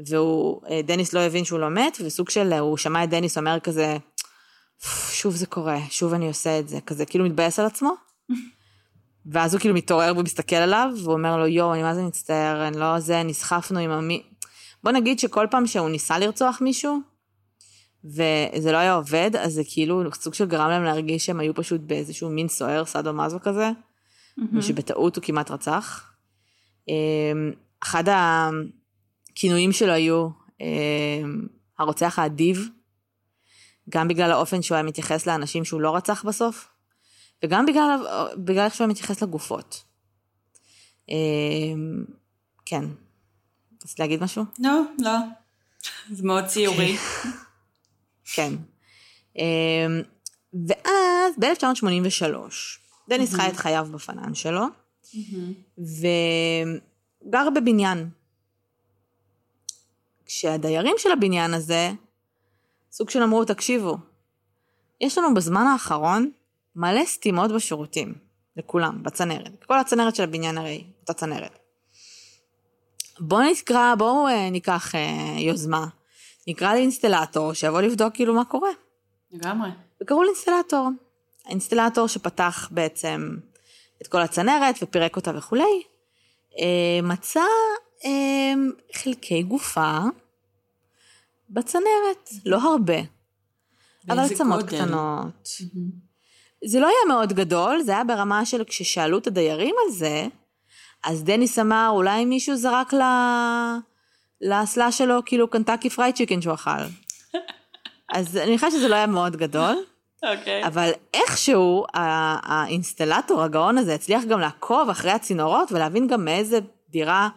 והוא, דניס לא הבין שהוא לא מת, וסוג של, הוא שמע את דניס אומר כזה, שוב זה קורה, שוב אני עושה את זה, כזה כאילו מתבאס על עצמו. ואז הוא כאילו מתעורר ומסתכל עליו, והוא אומר לו, יואו, אני מה זה מצטער, אני לא זה, נסחפנו עם המי... בוא נגיד שכל פעם שהוא ניסה לרצוח מישהו, וזה לא היה עובד, אז זה כאילו סוג של גרם להם להרגיש שהם היו פשוט באיזשהו מין סוער, סאדו מזו כזה, ושבטעות הוא כמעט רצח. אחד הכינויים שלו היו הרוצח האדיב, גם בגלל האופן שהוא היה מתייחס לאנשים שהוא לא רצח בסוף, וגם בגלל, בגלל איך שהוא מתייחס לגופות. כן. רצית להגיד משהו? לא, לא. זה מאוד ציורי. כן. אמ, ואז ב-1983, דניס חי את חייו בפנן שלו, וגר בבניין. כשהדיירים של הבניין הזה, סוג של אמרו, תקשיבו, יש לנו בזמן האחרון מלא סתימות בשירותים, לכולם, בצנרת. כל הצנרת של הבניין הרי, אותה צנרת. בואו נקרא, בואו אה, ניקח אה, יוזמה, נקרא לאינסטלטור שיבוא לבדוק כאילו מה קורה. לגמרי. וקראו לאינסטלטור. האינסטלטור שפתח בעצם את כל הצנרת ופירק אותה וכולי, אה, מצא אה, חלקי גופה בצנרת, לא הרבה, אבל עצמות? קטנות. זה לא היה מאוד גדול, זה היה ברמה של כששאלו את הדיירים על זה, אז דניס אמר, אולי מישהו זרק ל... לאסלה שלו כאילו Kentucky Fried Chicken שהוא אכל. אז אני חושבת שזה לא היה מאוד גדול, אוקיי. אבל איכשהו האינסטלטור הגאון הזה הצליח גם לעקוב אחרי הצינורות ולהבין גם מאיזה דירה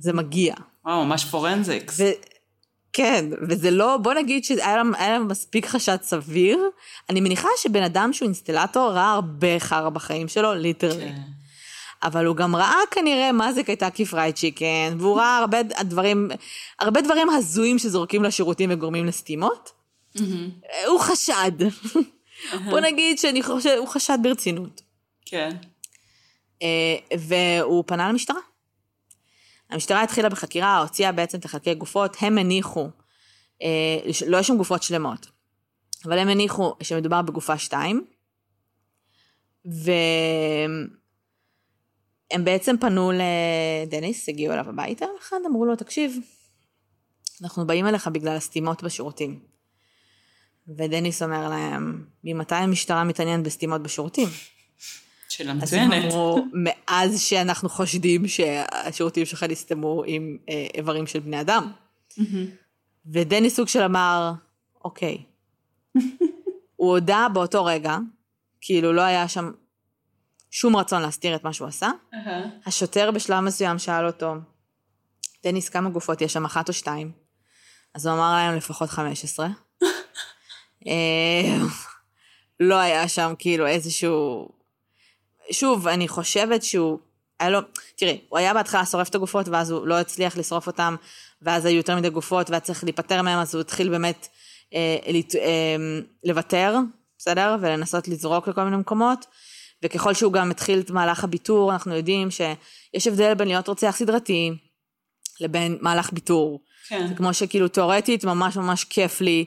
זה מגיע. וואו, ממש forensics. ו... כן, וזה לא, בוא נגיד שהיה להם, מספיק חשד סביר. אני מניחה שבן אדם שהוא אינסטלטור ראה הרבה חרא בחיים שלו, literally. כן. אבל הוא גם ראה כנראה מה זה Kentucky Fried Chicken, והוא ראה הרבה דברים, הרבה דברים הזויים שזורקים לשירותים וגורמים לסתימות. הוא חשד. בוא נגיד שאני חושב, הוא חשד ברצינות. כן. אה, והוא פנה למשטרה. המשטרה התחילה בחקירה, הוציאה בעצם את החלקי גופות, הם הניחו, אה, לא יש שם גופות שלמות, אבל הם הניחו שמדובר בגופה 2, והם בעצם פנו לדניס, הגיעו אליו הביתה, אחד אמרו לו, תקשיב, אנחנו באים אליך בגלל הסתימות בשירותים. ודניס אומר להם, ממתי המשטרה מתעניינת בסתימות בשירותים? שאלה אז מצוינת. אמרו, מאז שאנחנו חושדים שהשירותים שלך נסתמו עם אה, איברים של בני אדם. ודני סוג של אמר, אוקיי. הוא הודה באותו רגע, כאילו לא היה שם שום רצון להסתיר את מה שהוא עשה. השוטר בשלב מסוים שאל אותו, דניס, כמה גופות יש שם, אחת או שתיים? אז הוא אמר להם לפחות 15. אה, לא היה שם כאילו איזשהו... שוב, אני חושבת שהוא... היה לו... תראי, הוא היה בהתחלה שורף את הגופות, ואז הוא לא הצליח לשרוף אותם, ואז היו יותר מדי גופות, והיה צריך להיפטר מהם, אז הוא התחיל באמת אה, לת... אה, לוותר, בסדר? ולנסות לזרוק לכל מיני מקומות. וככל שהוא גם התחיל את מהלך הביטור, אנחנו יודעים שיש הבדל בין להיות רוצח סדרתי לבין מהלך ביטור. כן. זה כמו שכאילו תאורטית ממש ממש כיף לי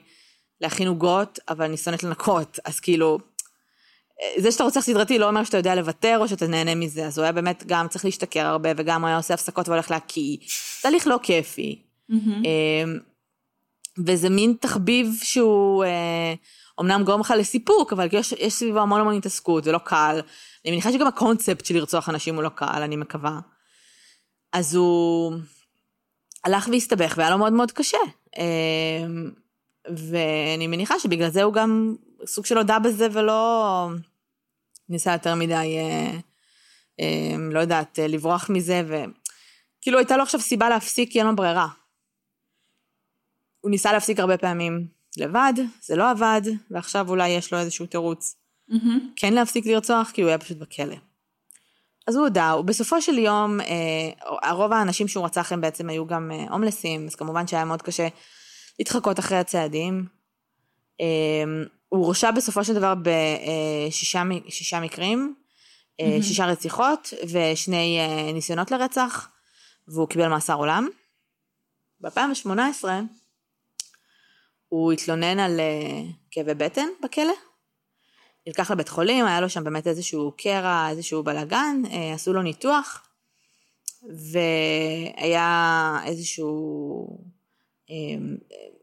להכין עוגות, אבל אני שונאת לנקות, אז כאילו, זה שאתה רוצח סדרתי לא אומר שאתה יודע לוותר או שאתה נהנה מזה, אז הוא היה באמת גם צריך להשתכר הרבה, וגם הוא היה עושה הפסקות והולך להקיא. תהליך לא כיפי. אמ, וזה מין תחביב שהוא אה, אומנם גורם לך לסיפוק, אבל יש, יש סביבו המון המון התעסקות, זה לא קל. אני מניחה שגם הקונספט של לרצוח אנשים הוא לא קל, אני מקווה. אז הוא הלך והסתבך והיה לו מאוד מאוד קשה. אמ, ואני מניחה שבגלל זה הוא גם סוג של הודה בזה ולא ניסה יותר מדי, אה, אה, לא יודעת, אה, לברוח מזה, וכאילו הייתה לו עכשיו סיבה להפסיק כי אין לו ברירה. הוא ניסה להפסיק הרבה פעמים לבד, זה לא עבד, ועכשיו אולי יש לו איזשהו תירוץ כן להפסיק לרצוח, כי הוא היה פשוט בכלא. אז הוא הודה, ובסופו של יום, אה, רוב האנשים שהוא רצח הם בעצם היו גם אה, הומלסים, אז כמובן שהיה מאוד קשה להתחקות אחרי הצעדים. אה, הוא הורשע בסופו של דבר בשישה מקרים, אה, שישה רציחות ושני אה, ניסיונות לרצח, והוא קיבל מאסר עולם. ב-2018 הוא התלונן על אה, כאבי בטן בכלא. נלקח לבית חולים, היה לו שם באמת איזשהו קרע, איזשהו בלאגן, עשו לו ניתוח, והיה איזשהו,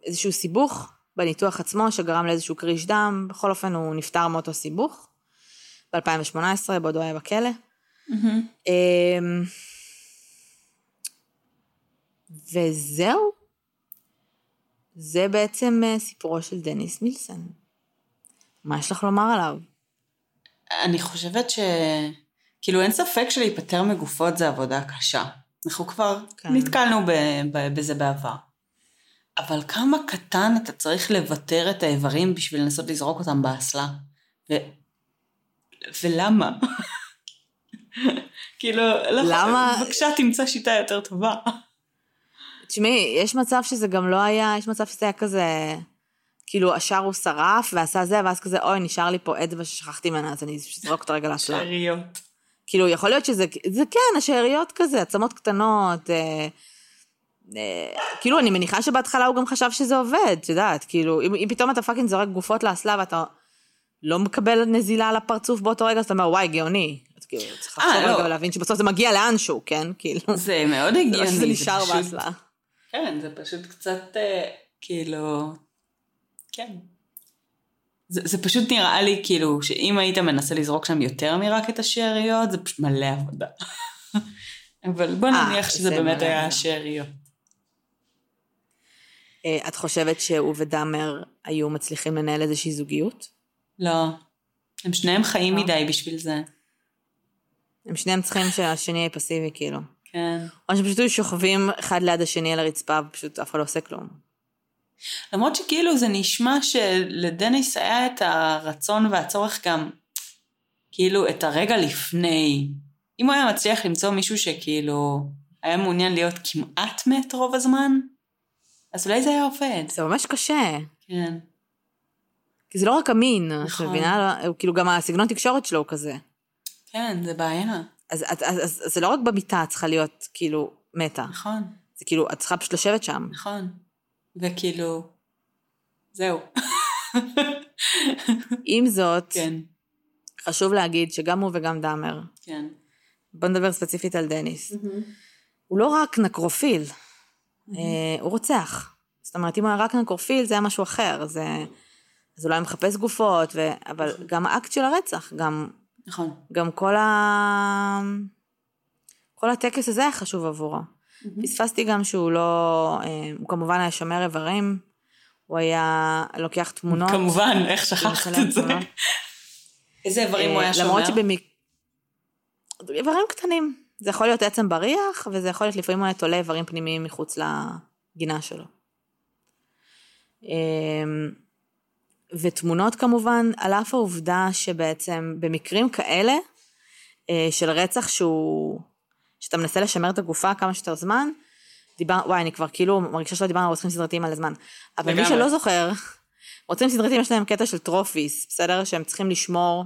איזשהו סיבוך בניתוח עצמו שגרם לאיזשהו קריש דם, בכל אופן הוא נפטר מאותו סיבוך, ב-2018, בעוד הוא היה בכלא. אה, וזהו. זה בעצם אה, סיפורו של דניס מילסון. מה יש לך לומר עליו? אני חושבת ש... כאילו אין ספק שלהיפטר מגופות זה עבודה קשה. אנחנו כבר כן. כן. נתקלנו ב... ב... בזה בעבר. אבל כמה קטן אתה צריך לוותר את האיברים בשביל לנסות לזרוק אותם באסלה? ו... ולמה? כאילו, לא למה? בבקשה תמצא שיטה יותר טובה. תשמעי, יש מצב שזה גם לא היה, יש מצב שזה היה כזה, כאילו השאר הוא שרף ועשה זה, ואז כזה, אוי, נשאר לי פה אצבע ששכחתי ממנה, אז אני אזרוק אותה רגע לאסלה. שאריות. כאילו, יכול להיות שזה, זה כן, השאריות כזה, עצמות קטנות, אה, כאילו, אני מניחה שבהתחלה הוא גם חשב שזה עובד, את יודעת, כאילו, אם, אם פתאום אתה fucking זורק גופות לאסלה ואתה לא מקבל נזילה על הפרצוף באותו רגע, אז אתה אומר, וואי, גאוני. אז כאילו, צריך אה, לחשוב לא. רגע ולהבין שבסוף זה מגיע לאנשהו, כן? כאילו, זה מאוד זה הגיוני. שזה נשאר באסלה. כן, זה פשוט קצת, אה, כאילו, כן. זה, זה פשוט נראה לי כאילו שאם היית מנסה לזרוק שם יותר מרק את השאריות, זה פשוט מלא עבודה. אבל בוא אה, נניח שזה זה באמת היה. השאריות. אה, את חושבת שהוא ודאמר היו מצליחים לנהל איזושהי זוגיות? לא. הם שניהם חיים לא? מדי בשביל זה. הם שניהם צריכים שהשני יהיה פסיבי, כאילו. כן. או שפשוט היו שוכבים אחד ליד השני על הרצפה, ופשוט אף אחד לא עושה כלום. למרות שכאילו זה נשמע שלדניס היה את הרצון והצורך גם, כאילו, את הרגע לפני. אם הוא היה מצליח למצוא מישהו שכאילו היה מעוניין להיות כמעט מת רוב הזמן, אז אולי זה היה עובד. זה ממש קשה. כן. כי זה לא רק המין, את נכון. מבינה? הוא כאילו גם הסגנון תקשורת שלו הוא כזה. כן, זה בעיה. אז, אז, אז, אז, אז זה לא רק במיטה את צריכה להיות כאילו מתה. נכון, זה כאילו, את צריכה פשוט לשבת שם. נכון. וכאילו, זהו. עם זאת, כן, חשוב להגיד שגם הוא וגם דאמר, כן. בוא נדבר ספציפית על דניס, הוא לא רק נקרופיל, אה, הוא רוצח. זאת אומרת, אם הוא היה רק נקרופיל, זה היה משהו אחר. זה... אז אולי הוא מחפש גופות, ו... אבל גם האקט של הרצח, גם, נכון. גם כל ה... כל הטקס הזה היה חשוב עבורו. פספסתי גם שהוא לא... אה, הוא כמובן היה שומר איברים, הוא היה לוקח תמונות. כמובן, איך שכחת את זה? איזה איברים הוא היה שומר? למרות שבמק... איברים קטנים. זה יכול להיות עצם בריח, וזה יכול להיות לפעמים הוא היה תולה איברים פנימיים מחוץ לגינה שלו. אמ, ותמונות כמובן, על אף העובדה שבעצם במקרים כאלה, אה, של רצח שהוא, שאתה מנסה לשמר את הגופה כמה שיותר זמן, דיבר, וואי, אני כבר כאילו מרגישה שלא דיברנו על רוצחים סדרתיים על הזמן. אבל מי לגמרי. שלא זוכר, רוצחים סדרתיים יש להם קטע של טרופיס, בסדר? שהם צריכים לשמור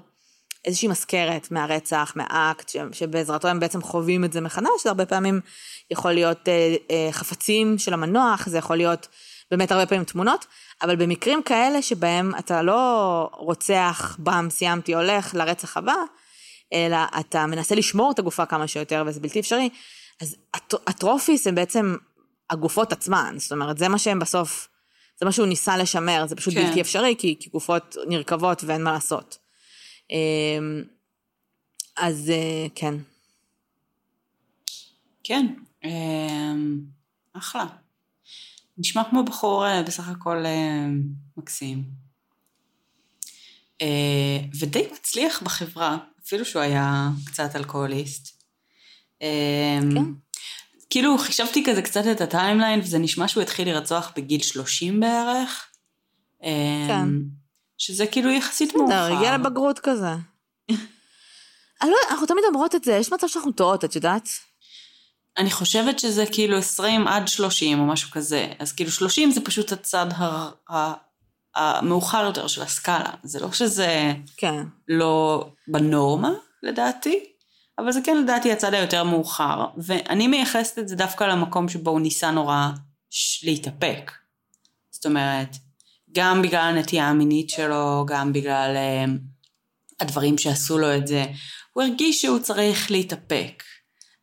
איזושהי מזכרת מהרצח, מהאקט, ש- שבעזרתו הם בעצם חווים את זה מחדש, זה הרבה פעמים יכול להיות אה, אה, חפצים של המנוח, זה יכול להיות באמת הרבה פעמים תמונות, אבל במקרים כאלה שבהם אתה לא רוצח, באם, סיימתי, הולך לרצח הבא, אלא אתה מנסה לשמור את הגופה כמה שיותר, וזה בלתי אפשרי, אז הט- הטרופיס הם בעצם הגופות עצמן, זאת אומרת, זה מה שהם בסוף, זה מה שהוא ניסה לשמר, זה פשוט כן. בלתי אפשרי, כי, כי גופות נרקבות ואין מה לעשות. אמ, אז אה, כן. כן, אמ, אחלה. נשמע כמו בחור אה, בסך הכל אה, מקסים. ודי מצליח בחברה, אפילו שהוא היה קצת אלכוהוליסט. אמ, כן. כאילו חישבתי כזה קצת את הטיימליין, וזה נשמע שהוא התחיל לרצוח בגיל 30 בערך. כן. שזה כאילו יחסית בסדר, מאוחר. הגיע לבגרות כזה. אני לא, אנחנו תמיד אומרות את זה, יש מצב שאנחנו טועות, את יודעת? אני חושבת שזה כאילו 20 עד 30 או משהו כזה. אז כאילו 30 זה פשוט הצד ה- ה- המאוחר יותר של הסקאלה. זה לא שזה כן. לא בנורמה, לדעתי, אבל זה כן לדעתי הצד היותר מאוחר. ואני מייחסת את זה דווקא למקום שבו הוא ניסה נורא ש- להתאפק. זאת אומרת, גם בגלל הנטייה המינית שלו, גם בגלל אה, הדברים שעשו לו את זה, הוא הרגיש שהוא צריך להתאפק.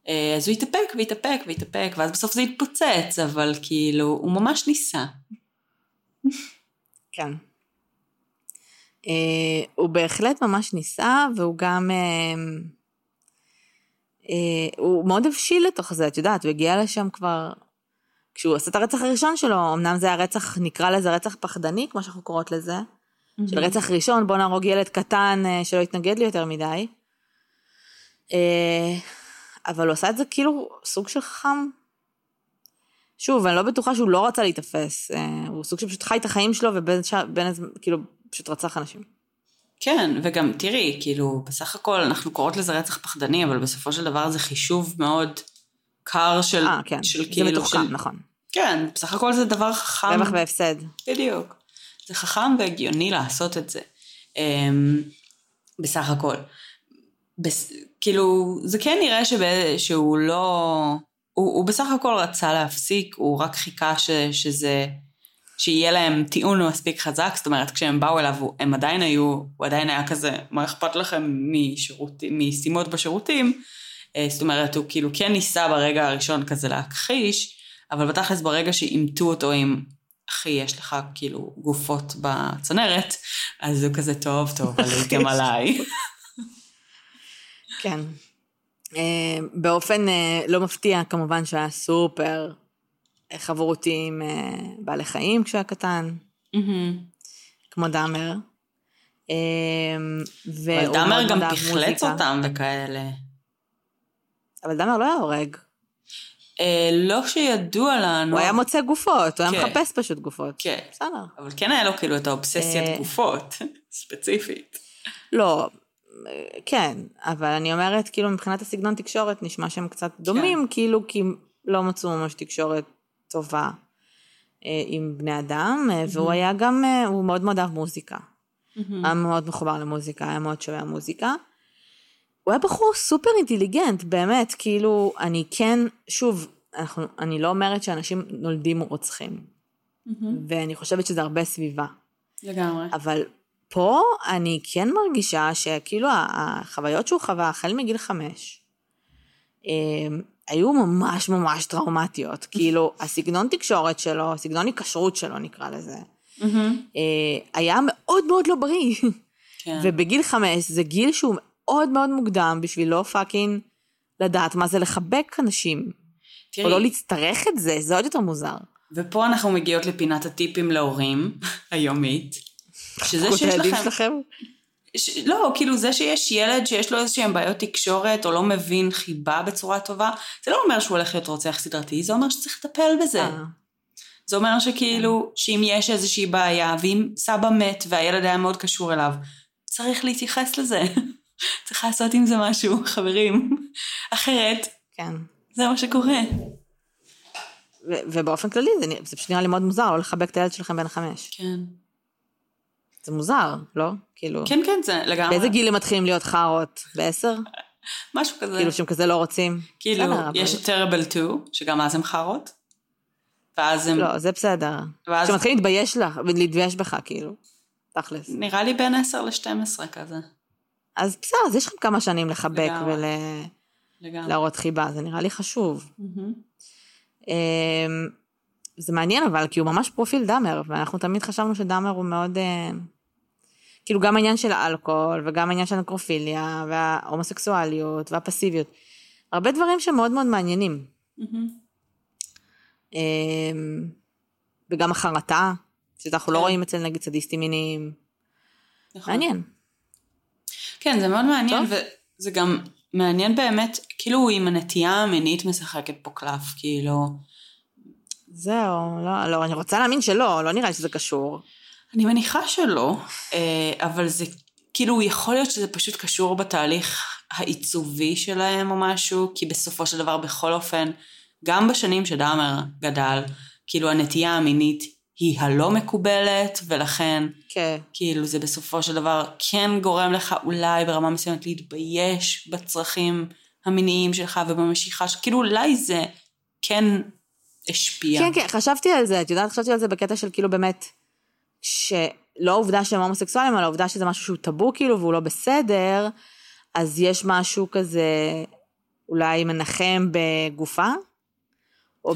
אה, אז הוא התאפק והתאפק והתאפק, ואז בסוף זה התפוצץ, אבל כאילו, הוא ממש ניסה. כן. אה, הוא בהחלט ממש ניסה, והוא גם... אה, אה, הוא מאוד הבשיל לתוך זה, את יודעת, הוא הגיע לשם כבר... כשהוא עשה את הרצח הראשון שלו, אמנם זה היה רצח, נקרא לזה רצח פחדני, כמו שאנחנו קוראות לזה, של רצח ראשון, בוא נהרוג ילד קטן אה, שלא יתנגד לי יותר מדי. אה, אבל הוא עשה את זה כאילו סוג של חכם. שוב, אני לא בטוחה שהוא לא רצה להיתפס. אה, הוא סוג שפשוט חי את החיים שלו, ובין ש- בין כאילו, פשוט רצח אנשים. כן, וגם תראי, כאילו, בסך הכל אנחנו קוראות לזה רצח פחדני, אבל בסופו של דבר זה חישוב מאוד קר של, אה, כן. של זה כאילו, מתוחכם, של... נכון. כן, בסך הכל זה דבר חכם. רווח והפסד. בדיוק. זה חכם והגיוני לעשות את זה. אמ, בסך הכל. בס... כאילו, זה כן נראה שבא... שהוא לא... הוא, הוא בסך הכל רצה להפסיק, הוא רק חיכה ש... שזה... שיהיה להם טיעון מספיק חזק, זאת אומרת, כשהם באו אליו, הם עדיין היו, הוא עדיין היה כזה, מה אכפת לכם משירותים, משימות בשירותים? אה, זאת אומרת, הוא כאילו כן ניסה ברגע הראשון כזה להכחיש, אבל בתכלס ברגע שאימתו אותו עם, אחי, יש לך כאילו גופות בצנרת, אז הוא כזה, טוב, טוב, עליתם עליי. כן. אה, באופן אה, לא מפתיע, כמובן שהיה סופר אה, חברותי עם בעלי חיים כשהיה קטן. כמו דאמר. אבל דאמר גם תחלץ. אותם וכאלה. אבל דאמר לא היה הורג. אה, לא שידוע לנו. הוא היה מוצא גופות, הוא היה כן. מחפש פשוט גופות. כן. בסדר. אבל כן היה לו כאילו את האובססיית אה, גופות, ספציפית. לא, כן, אבל אני אומרת, כאילו, מבחינת הסגנון תקשורת, נשמע שהם קצת דומים, כאילו, כי לא מצאו ממש תקשורת טובה אה, עם בני אדם, אה, והוא היה גם, אה, הוא מאוד מאוד אהב מוזיקה. היה מאוד מחובר למוזיקה, היה מאוד שומע מוזיקה. הוא היה בחור סופר אינטליגנט, באמת, כאילו, אני כן, שוב, אנחנו, אני לא אומרת שאנשים נולדים רוצחים, ואני חושבת שזה הרבה סביבה. לגמרי. אבל פה אני כן מרגישה שכאילו החוויות שהוא חווה החל מגיל חמש, הם, היו ממש ממש טראומטיות. כאילו, הסגנון תקשורת שלו, הסגנון היקשרות שלו נקרא לזה. אה, היה מאוד מאוד לא בריא. כן. ובגיל חמש זה גיל שהוא מאוד מאוד מוקדם בשביל לא fucking לדעת מה זה לחבק אנשים. או לא תראי, להצטרך את זה, זה עוד יותר מוזר. ופה אנחנו מגיעות לפינת הטיפים להורים, היומית. שזה שיש לכם... שלכם. ש... לא, כאילו זה שיש ילד שיש לו איזשהם בעיות תקשורת, או לא מבין חיבה בצורה טובה, זה לא אומר שהוא הולך להיות רוצח סדרתי, זה אומר שצריך לטפל בזה. אה, זה אומר שכאילו, שאם יש איזושהי בעיה, ואם סבא מת והילד היה מאוד קשור אליו, צריך להתייחס לזה. צריך לעשות עם זה משהו, חברים. אחרת, כן. זה מה שקורה. ו- ובאופן כללי זה, זה פשוט נראה לי מאוד מוזר לא לחבק את הילד שלכם בן החמש. כן. זה מוזר, לא? כאילו, כן, כן, זה לגמרי. באיזה גיל הם מתחילים להיות חארות? בעשר? משהו כזה. כאילו שהם כזה לא רוצים? כאילו, בסדר, אבל- יש את טרבל 2, שגם אז הם חארות. ואז הם, לא, זה בסדר. ואז שמתחילים להתבייש לך, להתבייש בך, כאילו. תכלס. נראה לי בין 10 ל-12 כזה. אז בסדר, אז יש לכם כמה שנים לחבק. ולהראות חיבה, זה נראה לי חשוב. אמ, זה מעניין אבל, כי הוא ממש פרופיל דאמר, ואנחנו תמיד חשבנו שדאמר הוא מאוד... אה, כאילו גם העניין של האלכוהול, וגם העניין של הנקרופיליה, וההומוסקסואליות, והפסיביות. הרבה דברים שמאוד מאוד מעניינים. אמ, וגם החרטה, שאנחנו לא כן. רואים אצל נגיד סדיסטים מיניים. נכון. מעניין. כן, זה מאוד מעניין, טוב. וזה גם מעניין באמת, כאילו עם הנטייה המינית משחקת פה קלף, כאילו... זהו, לא, לא, אני רוצה להאמין שלא, לא נראה לי שזה קשור. אני מניחה שלא, אה, אבל זה כאילו יכול להיות שזה פשוט קשור בתהליך העיצובי שלהם או משהו, כי בסופו של דבר בכל אופן, גם בשנים שדאמר גדל, כאילו הנטייה המינית היא הלא מקובלת, ולכן כן. כאילו זה בסופו של דבר כן גורם לך אולי ברמה מסוימת להתבייש בצרכים המיניים שלך ובמשיכה, כאילו אולי זה כן השפיע. כן, כן, חשבתי על זה, את יודעת, חשבתי על זה בקטע של כאילו באמת, שלא העובדה שהם הומוסקסואלים, אלא העובדה שזה משהו שהוא טאבו כאילו, והוא לא בסדר, אז יש משהו כזה, אולי מנחם בגופה, או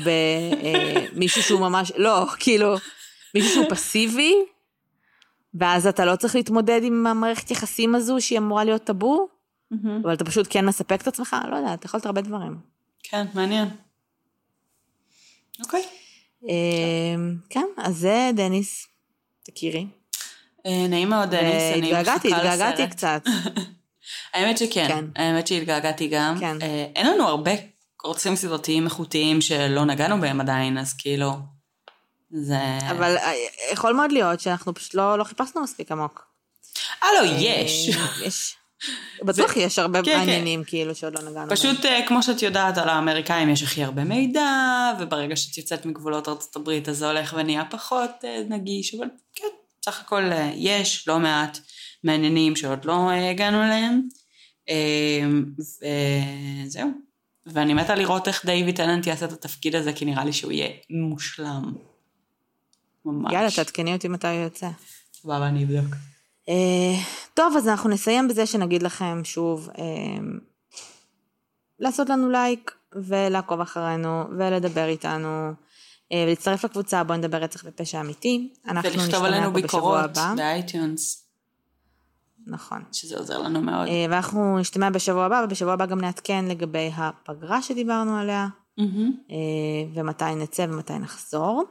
במישהו שהוא ממש, לא, כאילו, מישהו שהוא פסיבי, ואז אתה לא צריך להתמודד עם המערכת יחסים הזו שהיא אמורה להיות טאבו. אבל אתה פשוט כן מספק את עצמך, לא יודעת, אתה יכול להיות הרבה דברים. כן, מעניין. אוקיי. אמ, כן, אז זה דניס, תכירי. אה, נעים מאוד, דניס, אני מחכה התגעגעתי, לסרט. התגעגעתי קצת. האמת שכן, כן. האמת שהתגעגעתי גם. כן. אה, אין לנו הרבה רוצים סדרתיים איכותיים שלא נגענו בהם עדיין, אז כאילו, זה... אבל אה, יכול מאוד להיות שאנחנו פשוט לא, לא חיפשנו מספיק עמוק. אה, לא, יש. אה, יש. בטוח יש הרבה כן, כן. מעניינים כאילו שעוד לא נגענו בהם. פשוט, אה, כמו שאת יודעת, על האמריקאים יש הכי הרבה מידע, וברגע שאת יוצאת מגבולות ארצות הברית, אז זה הולך ונהיה פחות נגיש, אבל כן, סך הכל יש לא מעט מעניינים שעוד לא הגענו אליהם. וזהו. ואני מתה לראות איך דיוויד טננט יעשה את התפקיד הזה, כי נראה לי שהוא יהיה מושלם. ממש. יאללה, תעדכני אותי מתי הוא יוצא. סבבה, אני אבדוק. אה, טוב, אז אנחנו נסיים בזה שנגיד לכם שוב, אה, לעשות לנו לייק ולעקוב אחרינו ולדבר איתנו אה, ולהצטרף לקבוצה בוא נדבר רצח ופשע אמיתי. אנחנו ולכתוב נשתמע עלינו פה בשבוע ביקורות הבא. ב iTunes, נכון. שזה עוזר לנו מאוד. אה, ואנחנו נשתמע בשבוע הבא, ובשבוע הבא גם נעדכן לגבי הפגרה שדיברנו עליה. אה, ומתי נצא ומתי נחזור.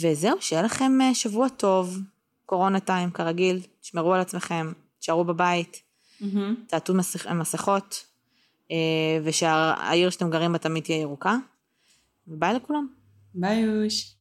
וזהו, שיהיה לכם אה, שבוע טוב, קורונה טיים כרגיל, תשמרו על עצמכם, תשארו בבית, מהמם. תעטו מסכ... מסכות, ושהעיר שאתם גרים בה תמיד תהיה ירוקה. וביי לכולם. ביי יוש.